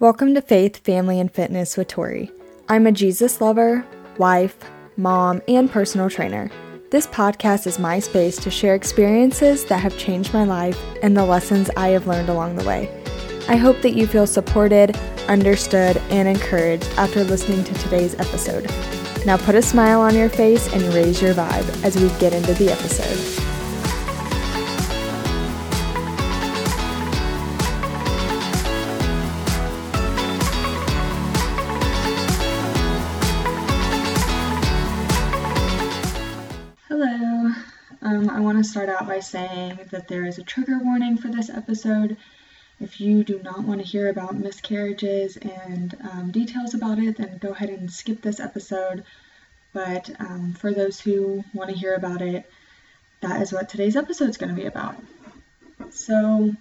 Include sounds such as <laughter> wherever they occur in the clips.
Welcome to Faith, Family, and Fitness with Tori. I'm a Jesus lover, wife, mom, and personal trainer. This podcast is my space to share experiences that have changed my life and the lessons I have learned along the way. I hope that you feel supported, understood, and encouraged after listening to today's episode. Now put a smile on your face and raise your vibe as we get into the episode. Start out by saying that there is a trigger warning for this episode. If you do not want to hear about miscarriages and um, details about it, then go ahead and skip this episode. But um, for those who want to hear about it, that is what today's episode is going to be about. So,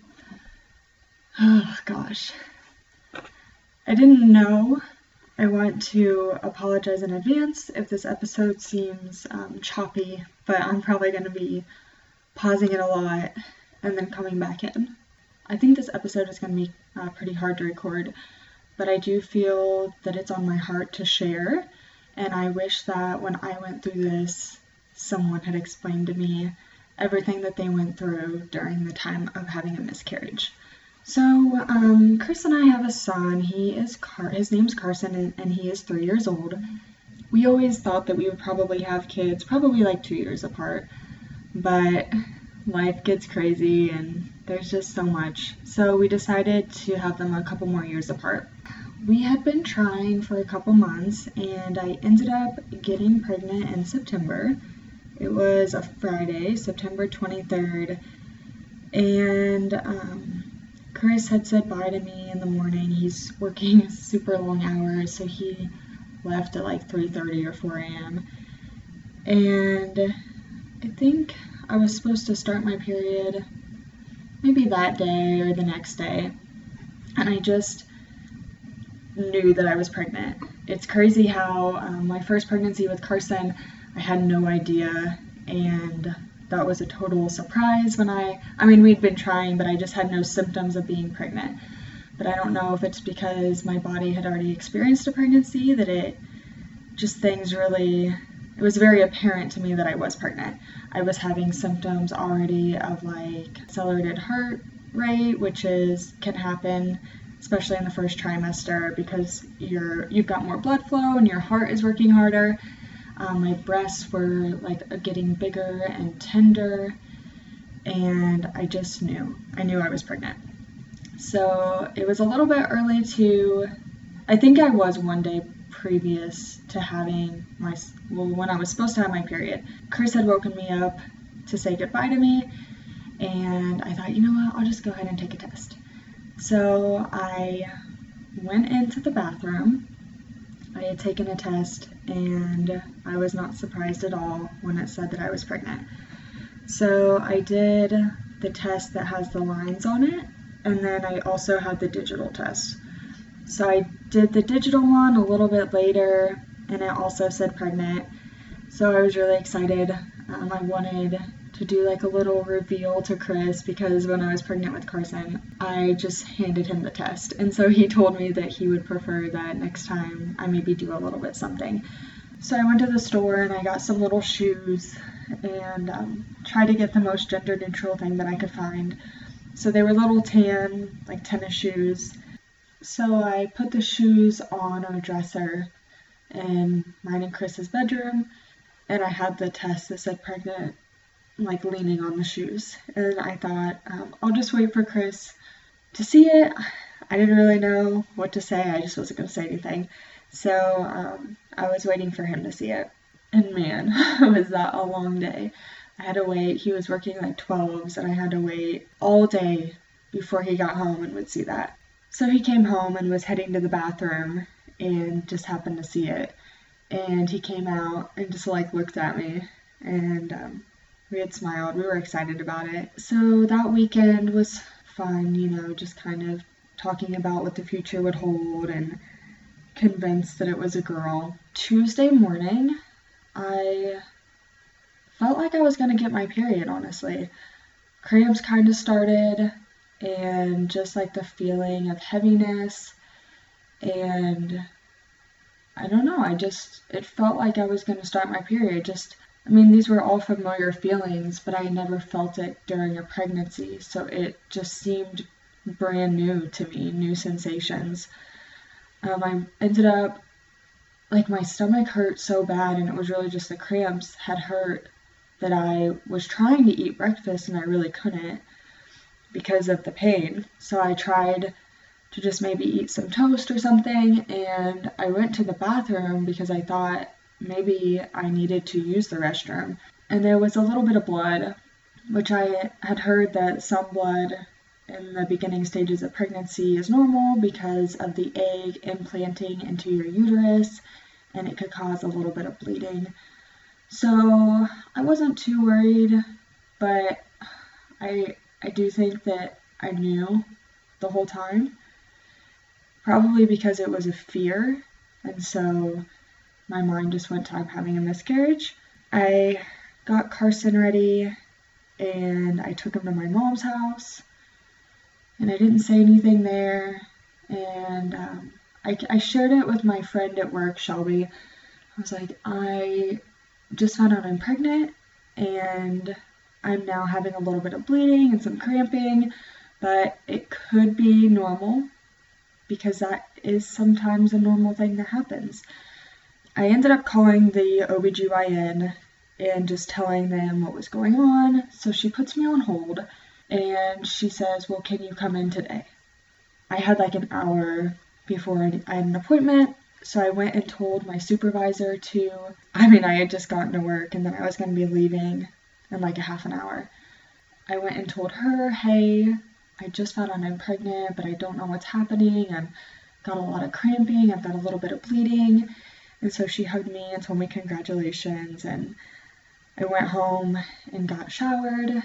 <sighs> oh gosh, I didn't know I want to apologize in advance if this episode seems um, choppy, but I'm probably going to be pausing it a lot and then coming back in. I think this episode is going to be uh, pretty hard to record, but I do feel that it's on my heart to share, and I wish that when I went through this, someone had explained to me everything that they went through during the time of having a miscarriage. So, um, Chris and I have a son. He is Car- his name's Carson, and, and he is three years old. We always thought that we would probably have kids, probably like two years apart, but life gets crazy and there's just so much. So we decided to have them a couple more years apart. We had been trying for a couple months, and I ended up getting pregnant in September. It was a Friday, September 23rd, and um, Chris had said bye to me in the morning. He's working <laughs> super long hours, so he left at like 3:30 or 4 a.m. And I think I was supposed to start my period maybe that day or the next day. And I just knew that I was pregnant. It's crazy how um, my first pregnancy with Carson, I had no idea, and that was a total surprise when I, I mean, we'd been trying, but I just had no symptoms of being pregnant. But I don't know if it's because my body had already experienced a pregnancy that it just things really, it was very apparent to me that I was pregnant. I was having symptoms already of like accelerated heart rate, which is, can happen especially in the first trimester because you're you've got more blood flow and your heart is working harder um, my breasts were like getting bigger and tender, and I just knew. I knew I was pregnant. So it was a little bit early to. I think I was one day previous to having my. Well, when I was supposed to have my period. Chris had woken me up to say goodbye to me, and I thought, you know what, I'll just go ahead and take a test. So I went into the bathroom I had taken a test and I was not surprised at all when it said that I was pregnant. So I did the test that has the lines on it, and then I also had the digital test. So I did the digital one a little bit later, and it also said pregnant. So I was really excited. Um, I wanted to do like a little reveal to Chris because when I was pregnant with Carson, I just handed him the test. And so he told me that he would prefer that next time I maybe do a little bit something. So I went to the store and I got some little shoes and um, tried to get the most gender neutral thing that I could find. So they were little tan, like tennis shoes. So I put the shoes on our dresser in mine and Chris's bedroom, and I had the test that said pregnant like leaning on the shoes. And I thought, um, I'll just wait for Chris to see it. I didn't really know what to say, I just wasn't going to say anything. So um, I was waiting for him to see it. And man, <laughs> was that a long day. I had to wait. He was working like 12s, and I had to wait all day before he got home and would see that. So he came home and was heading to the bathroom and just happened to see it. And he came out and just like looked at me and um, we had smiled. We were excited about it. So that weekend was fun, you know, just kind of talking about what the future would hold and convinced that it was a girl. Tuesday morning, I felt like I was going to get my period, honestly. Cramps kind of started, and just like the feeling of heaviness and I don't know, I just, it felt like I was going to start my period. Just, I mean, these were all familiar feelings, but I never felt it during a pregnancy, so it just seemed brand new to me, new sensations. Um, I ended up, like, my stomach hurt so bad, and it was really just the cramps had hurt that I was trying to eat breakfast and I really couldn't because of the pain. So I tried to just maybe eat some toast or something. And I went to the bathroom because I thought maybe I needed to use the restroom. And there was a little bit of blood, which I had heard that some blood in the beginning stages of pregnancy is normal because of the egg implanting into your uterus and it could cause a little bit of bleeding. So I wasn't too worried, but I I do think that I knew the whole time probably because it was a fear, and so my mind just went to I'm having a miscarriage. I got Carson ready and I took him to my mom's house, and I didn't say anything there. And um, I, I shared it with my friend at work, Shelby. I was like, I just found out I'm pregnant, and I'm now having a little bit of bleeding and some cramping, but it could be normal because that is sometimes a normal thing that happens. I ended up calling the OBGYN and just telling them what was going on. So she puts me on hold and she says, Well, can you come in today? I had like an hour before I had an appointment. So I went and told my supervisor to, I mean, I had just gotten to work and then I was going to be leaving in like a half an hour. I went and told her, Hey, I just found out I'm pregnant, but I don't know what's happening. I've got a lot of cramping, I've got a little bit of bleeding. And so she hugged me and told me congratulations. And I went home and got showered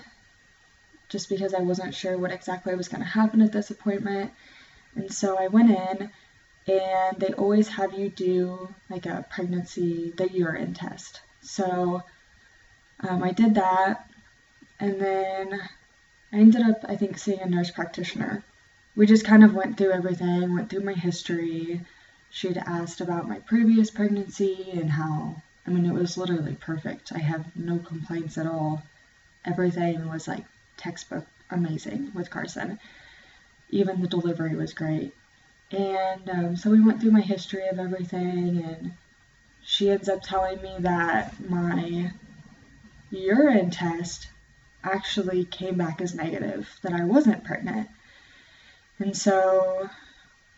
just because I wasn't sure what exactly was going to happen at this appointment. And so I went in, and they always have you do like a pregnancy, the urine test. So um, I did that, and then I ended up, I think, seeing a nurse practitioner. We just kind of went through everything, went through my history. She had asked about my previous pregnancy and how, I mean, it was literally perfect. I have no complaints at all. Everything was like textbook amazing with Carson. Even the delivery was great. And um, so we went through my history of everything, and she ends up telling me that my urine test actually came back as negative, that I wasn't pregnant. And so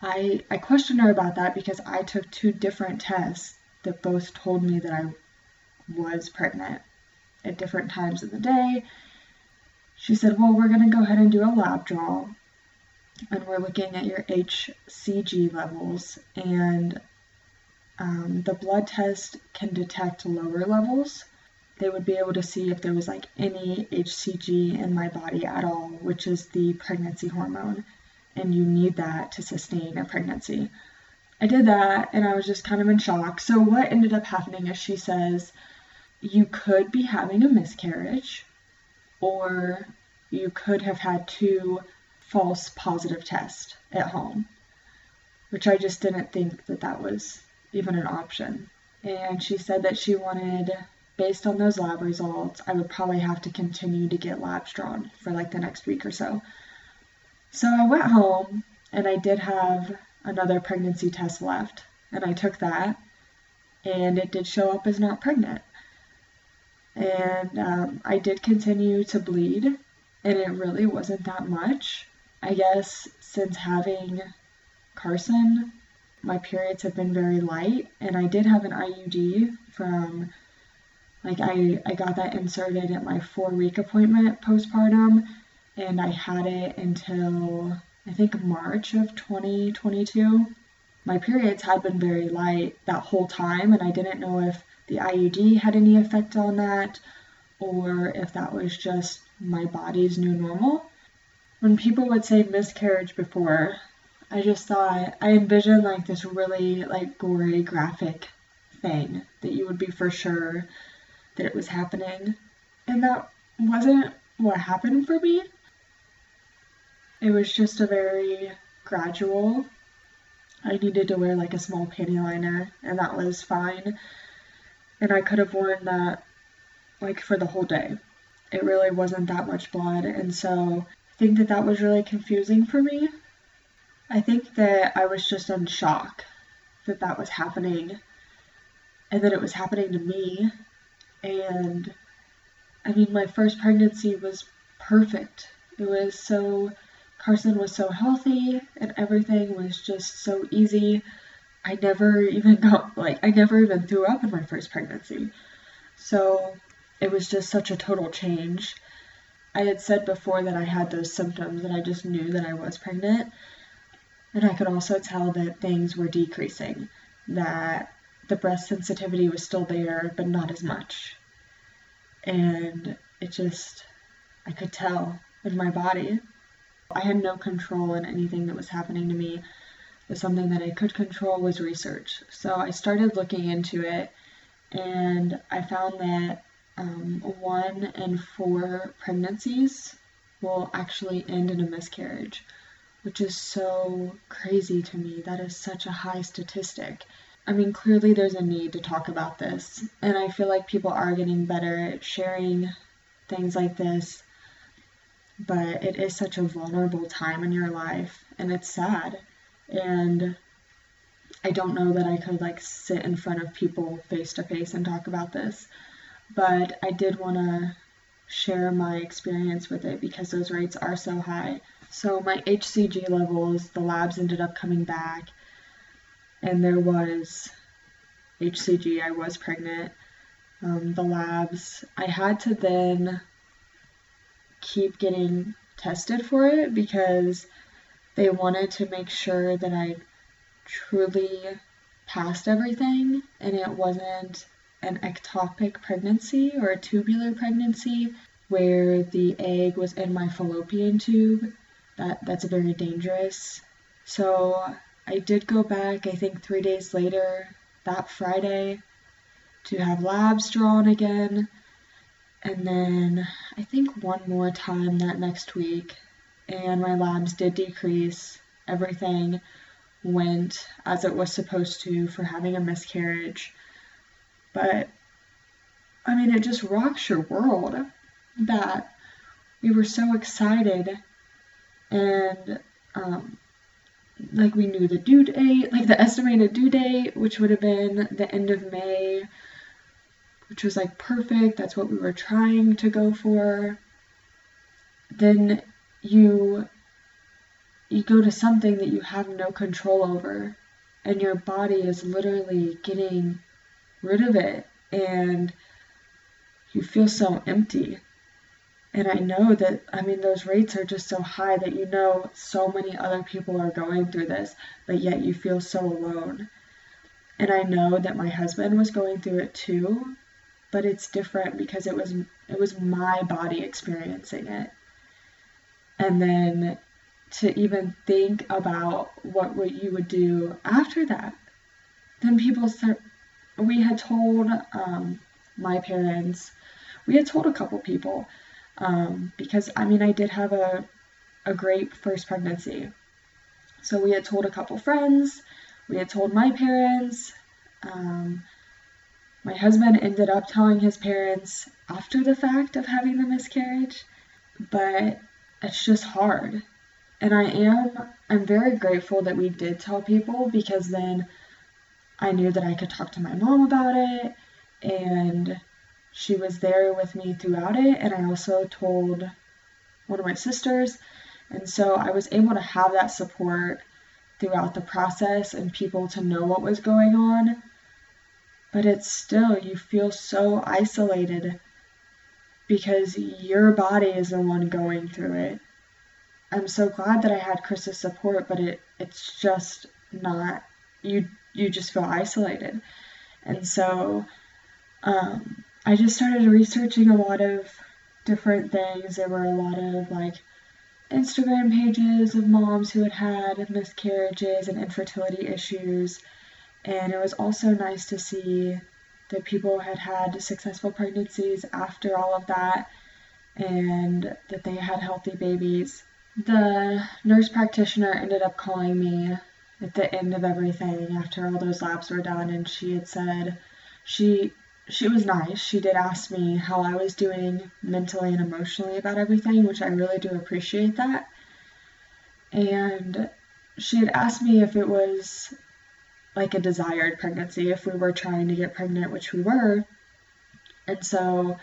I, I questioned her about that because I took two different tests that both told me that I was pregnant at different times of the day. She said, Well, we're going to go ahead and do a lab draw, and we're looking at your HCG levels, and um, the blood test can detect lower levels they would be able to see if there was like any HCG in my body at all, which is the pregnancy hormone, and you need that to sustain a pregnancy. I did that and I was just kind of in shock. So, what ended up happening is she says, you could be having a miscarriage, or you could have had two false positive tests at home, which I just didn't think that that was even an option. And she said that she wanted based on those lab results, I would probably have to continue to get labs drawn for like the next week or so. So I went home and I did have another pregnancy test left, and I took that, and it did show up as not pregnant. And um, I did continue to bleed, and it really wasn't that much. I guess since having Carson, my periods have been very light, and I did have an IUD from like I, I got that inserted at my four week appointment postpartum and I had it until I think March of 2022. My periods had been very light that whole time and I didn't know if the IUD had any effect on that or if that was just my body's new normal. When people would say miscarriage before, I just thought I envisioned like this really like gory graphic thing that you would be for sure that it was happening. And that wasn't what happened for me. It was just a very gradual I needed to wear like a small panty liner, and that was fine. And I could have worn that like for the whole day. It really wasn't that much blood, and so I think that that was really confusing for me. I think that I was just in shock that that was happening and that it was happening to me. And I mean, my first pregnancy was perfect. It was so, Carson was so healthy and everything was just so easy. I never even <laughs> got, like, I never even threw up in my first pregnancy. So it was just such a total change. I had said before that I had those symptoms and I just knew that I was pregnant. And I could also tell that things were decreasing, that the breast sensitivity was still there, but not as much. And it just, I could tell in my body. I had no control in anything that was happening to me. But something that I could control was research. So I started looking into it, and I found that um, one in four pregnancies will actually end in a miscarriage, which is so crazy to me. That is such a high statistic. I mean, clearly there's a need to talk about this, and I feel like people are getting better at sharing things like this, but it is such a vulnerable time in your life, and it's sad. And I don't know that I could like sit in front of people face to face and talk about this, but I did want to share my experience with it because those rates are so high. So my HCG levels, the labs ended up coming back and there was HCG, I was pregnant. Um, the labs, I had to then keep getting tested for it because they wanted to make sure that I truly passed everything and it wasn't an ectopic pregnancy or a tubular pregnancy where the egg was in my fallopian tube. That that's very dangerous. So I did go back, I think three days later, that Friday, to have labs drawn again. And then I think one more time that next week, and my labs did decrease. Everything went as it was supposed to for having a miscarriage. But I mean, it just rocks your world that we were so excited and um, like we knew the due date, like the estimated due date, which would have been the end of May, which was like perfect. That's what we were trying to go for. Then you you go to something that you have no control over and your body is literally getting rid of it and you feel so empty and I know that, I mean, those rates are just so high that you know so many other people are going through this, but yet you feel so alone. And I know that my husband was going through it too, but it's different because it was it was my body experiencing it. And then to even think about what, what you would do after that. Then people start, we had told um, my parents, we had told a couple people um, because I mean I did have a a great first pregnancy. So we had told a couple friends, we had told my parents. Um, my husband ended up telling his parents after the fact of having the miscarriage, but it's just hard. And I am I'm very grateful that we did tell people because then I knew that I could talk to my mom about it and she was there with me throughout it, and I also told one of my sisters. And so I was able to have that support throughout the process and people to know what was going on. But it's still, you feel so isolated because your body is the one going through it. I'm so glad that I had Chris's support, but it it's just not you you just feel isolated. And so um, I just started researching a lot of different things. There were a lot of like Instagram pages of moms who had had miscarriages and infertility issues. And it was also nice to see that people had had successful pregnancies after all of that and that they had healthy babies. The nurse practitioner ended up calling me at the end of everything after all those labs were done and she had said she she was nice. She did ask me how I was doing mentally and emotionally about everything, which I really do appreciate that. And she had asked me if it was like a desired pregnancy, if we were trying to get pregnant, which we were. And so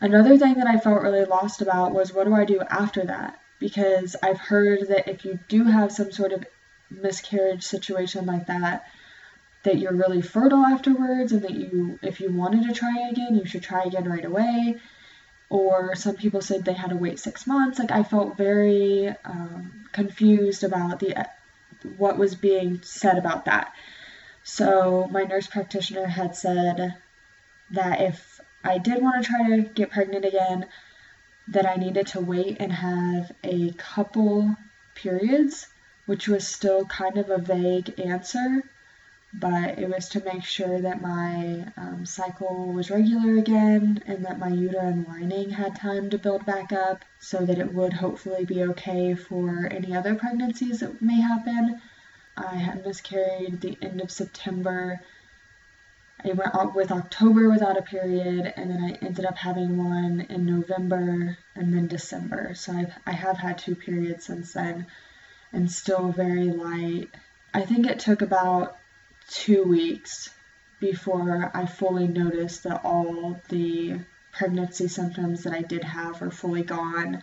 another thing that I felt really lost about was what do I do after that? Because I've heard that if you do have some sort of miscarriage situation like that, that you're really fertile afterwards and that you if you wanted to try again you should try again right away. Or some people said they had to wait six months. Like i felt very um, confused about the what was being said about that. So my nurse practitioner had said that if i did want to try to get pregnant again that i needed to wait and have a couple periods which was still kind of a vague answer but it was to make sure that my um, cycle was regular again and that my uterine lining had time to build back up so that it would hopefully be okay for any other pregnancies that may happen. I had miscarried the end of September. I went with October without a period, and then I ended up having one in November and then December. So I've, I have had two periods since then and still very light. I think it took about two weeks before I fully noticed that all the pregnancy symptoms that I did have were fully gone,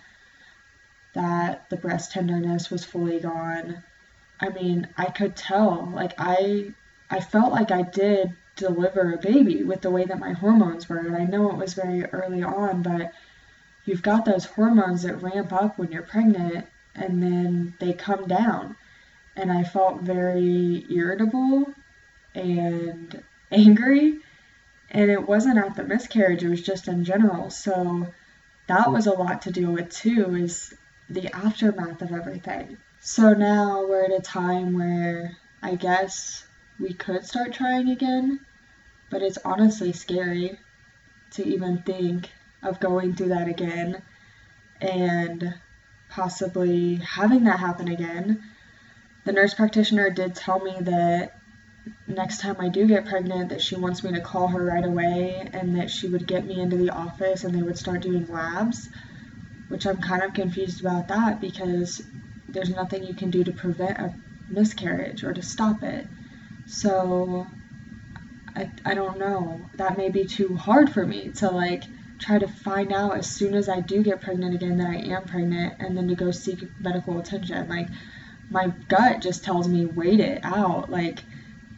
that the breast tenderness was fully gone. I mean, I could tell, like I I felt like I did deliver a baby with the way that my hormones were. And I know it was very early on, but you've got those hormones that ramp up when you're pregnant and then they come down. And I felt very irritable and angry. And it wasn't at the miscarriage, it was just in general. So that was a lot to deal with too, is the aftermath of everything. So now we're at a time where I guess we could start trying again, but it's honestly scary to even think of going through that again and possibly having that happen again. The nurse practitioner did tell me that next time I do get pregnant that she wants me to call her right away and that she would get me into the office and they would start doing labs, which I'm kind of confused about that because there's nothing you can do to prevent a miscarriage or to stop it. So I, I don't know. That may be too hard for me to like try to find out as soon as I do get pregnant again that I am pregnant and then to go seek medical attention. Like my gut just tells me wait it out. Like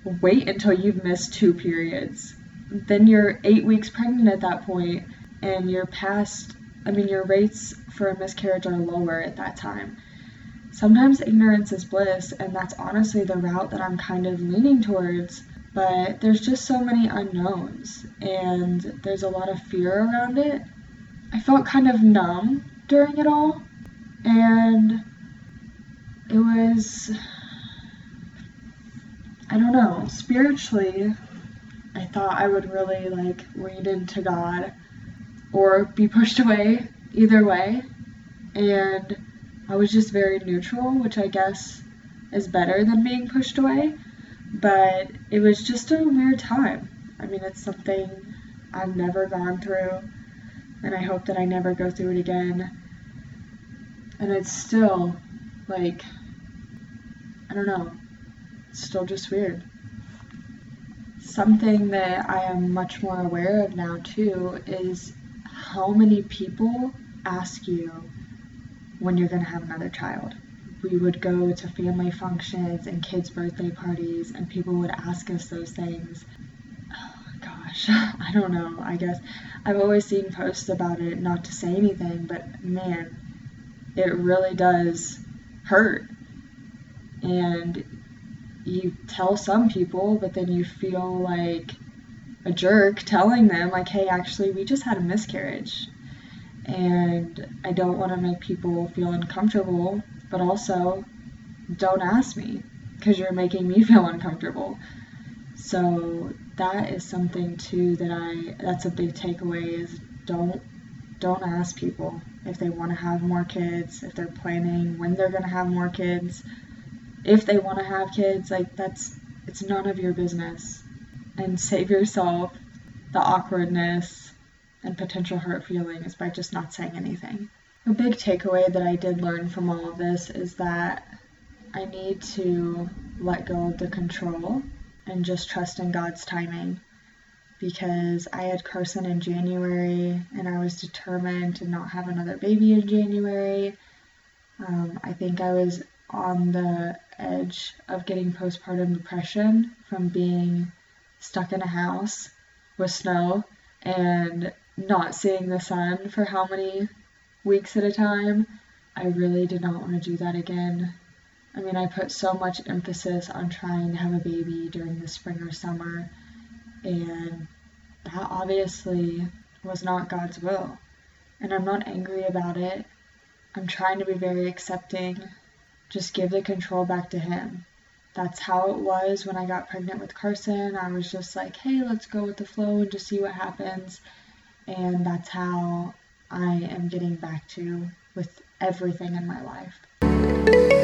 wait until you've missed two periods. Then you're eight weeks pregnant at that point, and you're past, I mean, your rates for a miscarriage are lower at that time. Sometimes ignorance is bliss, and that's honestly the route that I'm kind of leaning towards. But there's just so many unknowns, and there's a lot of fear around it. I felt kind of numb during it all, and it was I don't know, spiritually, I thought I would really like read into God or be pushed <laughs> away, either way. And I was just very neutral, which I guess is better than being pushed away. But it was just a weird time. I mean, it's something I've never gone through, and I hope that I never go through it again. And it's still like, I don't know, still just weird. Something that I am much more aware of now too is how many people ask you when you're going to have another child. We would go to family functions and kids' birthday parties, and people would ask us those things. Oh <sighs> gosh, <laughs> I don't know. I guess I've always seen posts about it, not to say anything, but man, it really does hurt. And you tell some people, but then you feel like a jerk telling them, like, hey, actually, we just had a miscarriage. And I don't want to make people feel uncomfortable, but also don't ask me because you're making me <laughs> feel uncomfortable. So that is something too that I that's a big takeaway is don't don't ask people if they want to have more kids, if they're planning when they're going to have more kids if they want to have kids, like that's it's none of your business. And save yourself the awkwardness and potential hurt feelings by just not saying anything. A big takeaway that I did learn from all of this is that I need to let go of the control and just trust in God's timing because I had Carson in January and I was determined to not have another baby in January. Um, I think I was on the edge of getting postpartum depression from being stuck in a house with snow and not seeing the sun for how many weeks at a time. I really did not want to do that again. I mean, I put so much emphasis on trying to have a baby during the spring or summer, and that obviously was not God's will. And I'm not angry about it. I'm trying to be very accepting. Just give the control back to Him. That's how it was when I got pregnant with Carson. I was just like, hey, let's go with the flow and just see what happens. And that's how I am getting back to with everything in my life.